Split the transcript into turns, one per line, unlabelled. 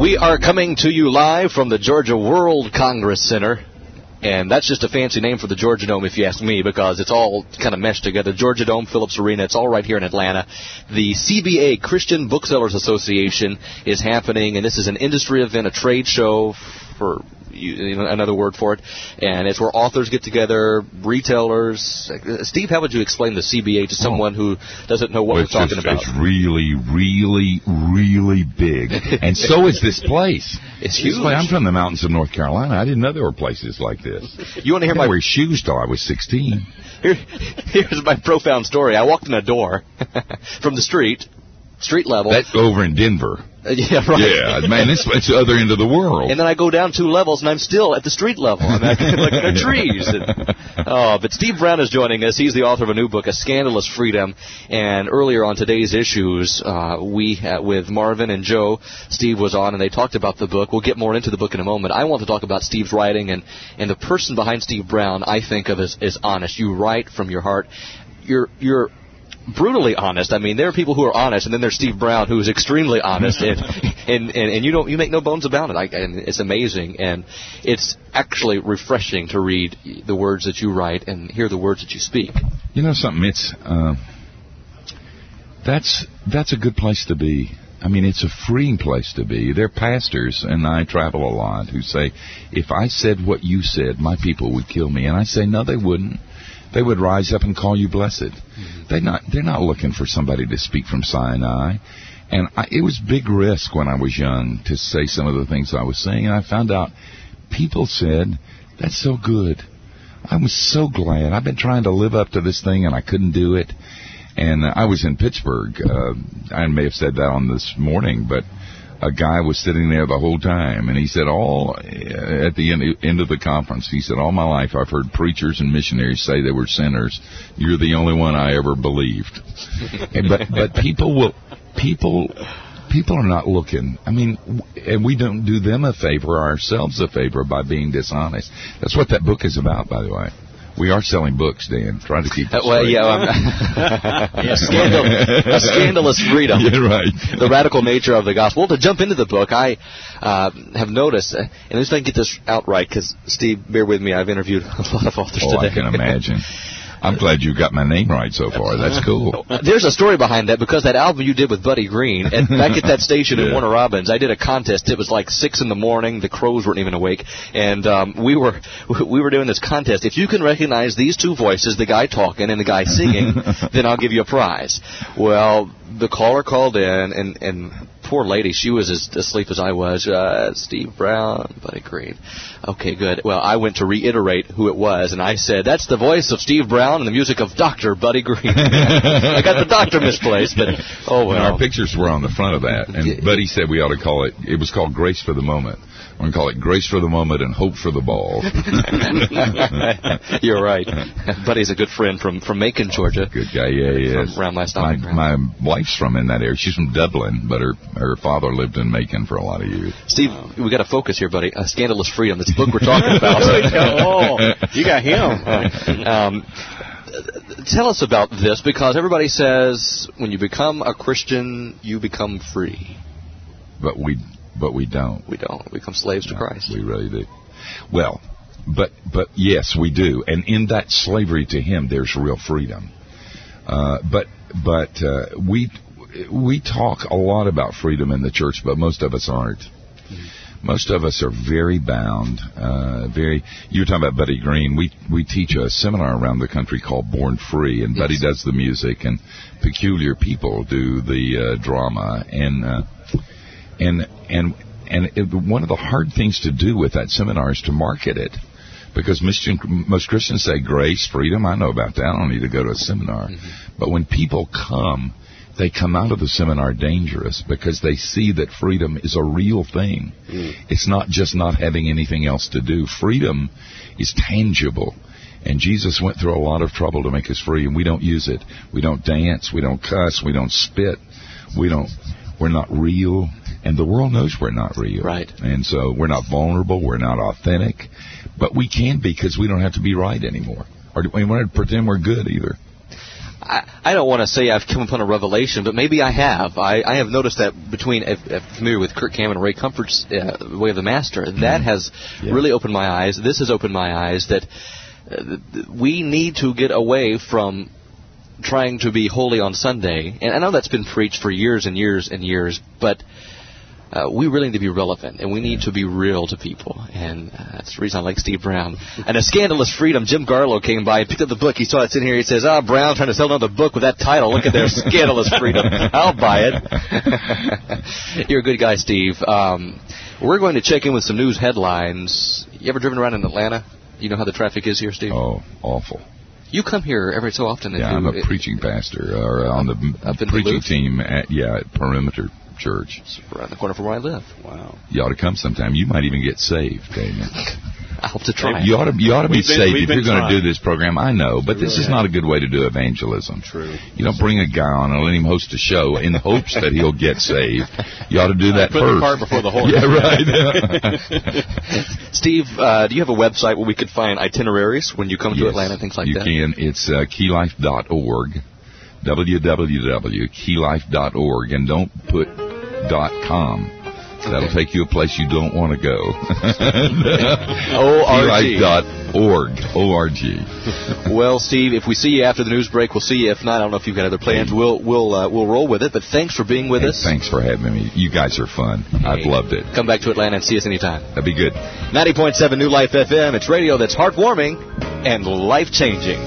We are coming to you live from the Georgia World Congress Center. And that's just a fancy name for the Georgia Dome, if you ask me, because it's all kind of meshed together. Georgia Dome, Phillips Arena, it's all right here in Atlanta. The CBA, Christian Booksellers Association, is happening, and this is an industry event, a trade show for another word for it, and it's where authors get together, retailers. Steve, how would you explain the CBA to someone who doesn't know what
Well,
we're talking
just-
about?
It's really, really, really big, and so is this place.
It's huge.
place- I'm from the mountains of North Carolina. I didn't know there were places like this.
You want to hear my
wear shoes till I was 16.
Here, here's my profound story. I walked in a door from the street, street level.
That's over in Denver.
Uh, yeah, right.
Yeah, man, this it's the other end of the world.
And then I go down two levels, and I'm still at the street level. I'm like, looking at trees. And, oh, but Steve Brown is joining us. He's the author of a new book, A Scandalous Freedom. And earlier on today's issues, uh, we uh, with Marvin and Joe, Steve was on, and they talked about the book. We'll get more into the book in a moment. I want to talk about Steve's writing, and and the person behind Steve Brown, I think of as, as honest. You write from your heart. You're you're brutally honest. I mean, there are people who are honest, and then there's Steve Brown, who is extremely honest, and and, and, and you don't you make no bones about it. I, and it's amazing, and it's actually refreshing to read the words that you write and hear the words that you speak.
You know something? It's uh, that's that's a good place to be. I mean, it's a freeing place to be. There are pastors, and I travel a lot, who say, "If I said what you said, my people would kill me." And I say, "No, they wouldn't. They would rise up and call you blessed. They not they're not looking for somebody to speak from Sinai." And I, it was big risk when I was young to say some of the things I was saying, and I found out people said, "That's so good." I was so glad. I've been trying to live up to this thing, and I couldn't do it. And I was in Pittsburgh. Uh, I may have said that on this morning, but a guy was sitting there the whole time, and he said, "All at the end, end of the conference, he said, all my life I've heard preachers and missionaries say they were sinners. You're the only one I ever believed." but but people will people people are not looking. I mean, and we don't do them a favor ourselves a favor by being dishonest. That's what that book is about, by the way. We are selling books, Dan. Trying to keep. This
well,
straight.
yeah, yeah, scandal, a scandalous freedom.
Yeah, right.
the radical nature of the gospel. Well, to jump into the book, I uh, have noticed, uh, and let me see if I can get this out right, because Steve, bear with me, I've interviewed a lot of authors
Oh,
today.
I can imagine. I'm glad you got my name right so far. That's cool.
There's a story behind that because that album you did with Buddy Green, and back at that station in
Yeah.
Warner Robins, I did a contest. It was like six in the morning. The crows weren't even awake, and um, we were we were doing this contest. If you can recognize these two voices, the guy talking and the guy singing, then I'll give you a prize. Well, the caller called in, and and poor lady, she was as asleep as I was. Uh, Steve Brown, Buddy Green. Okay, good. Well, I went to reiterate who it was, and I said, "That's the voice of Steve Brown and the music of Doctor Buddy Green." I got the doctor misplaced, but oh
And our pictures were on the front of that. And Buddy said we ought to call it, it was called Grace for the Moment. We're going to call it Grace for the Moment and Hope for the Ball.
You're right. Buddy's a good friend from from Macon, Georgia.
Good guy, yeah, yeah.
From
is.
around my
my,
stomping
my wife's from in that area. She's from Dublin, but her her father lived in Macon for a lot of years.
Steve, we got to focus here, buddy. Uh, Scandalous Freedom. this book we're talking about.
oh, you got him.
um, tell us about this because everybody says when you become a Christian, you become free.
But we but we don't.
We don't. We become slaves to Christ.
We really do. Well, but but yes, we do, and in that slavery to Him, there's real freedom. Uh, but but uh, we we talk a lot about freedom in the church, but most of us aren't. Most of us are very bound. Uh, very. You were talking about Buddy Green. We we teach a seminar around the country called Born Free, and Buddy does the music, and peculiar people do the uh, drama, and uh, and and and it, one of the hard things to do with that seminar is to market it because most, most Christians say grace, freedom. I know about that. I don't need to go to a seminar. Mm-hmm. But when people come, they come out of the seminar dangerous because they see that freedom is a real thing. Mm. It's not just not having anything else to do. Freedom is tangible. And Jesus went through a lot of trouble to make us free, and we don't use it. We don't dance. We don't cuss. We don't spit. We don't. We're not real, and the world knows we're not real.
Right.
And so we're not vulnerable. We're not authentic, but we can be because we don't have to be right anymore, or we don't have to pretend we're good either.
I, I don't want to say I've come upon a revelation, but maybe I have. I, I have noticed that between, if, if familiar with Kirk Cameron and Ray Comfort's uh, Way of the Master, that has
Yeah.
really opened my eyes. This has opened my eyes that uh, we need to get away from trying to be holy on Sunday. And I know that's been preached for years and years and years, but uh, we really need to be relevant and we need to be real to people. And uh, that's the reason I like Steve Brown. And a scandalous freedom, Jim Garlow came by and picked up the book. He saw it's in here. He says, Ah, Brown trying to sell another book with that title. Look at their scandalous freedom. I'll buy it. You're a good guy, Steve. Um, we're going to check in with some news headlines. You ever driven around in Atlanta? You know how the traffic is here, Steve?
Oh, awful.
You come here every so often. and
Yeah, I'm a preaching pastor, or on the preaching team at yeah at Perimeter Church.
It's around the corner from where I live.
Wow.
You ought to come sometime. You might even get saved, Daniel.
I hope to try.
You ought to you ought to be
been-
saved if you're going to do this program. I know, but this
really
is not a good way to do evangelism.
True.
You don't bring a guy on and let him host a show in the hopes that he'll get saved. You ought to do that
Put the
first.
cart before the horse.
Yeah, right.
Steve, uh, do you have a website where we could find itineraries when you come to Atlanta and things like
you
that?
can. It's uh, keylife.org, www.keylife.org, and don't put .com. That'll take you a place you don't want to go.
O-R-G.
Keylife.org. O-R-G.
Well, Steve, if we see you after the news break, we'll see you. If not, I don't know if you've got other plans. We'll we'll uh, we'll roll with it. But thanks for being with
Hey,
us.
thanks for having me. You guys are fun. I've loved it.
Come back to Atlanta and see us anytime.
That'd be good.
90.7 New Life FM. It's radio that's heartwarming and life changing.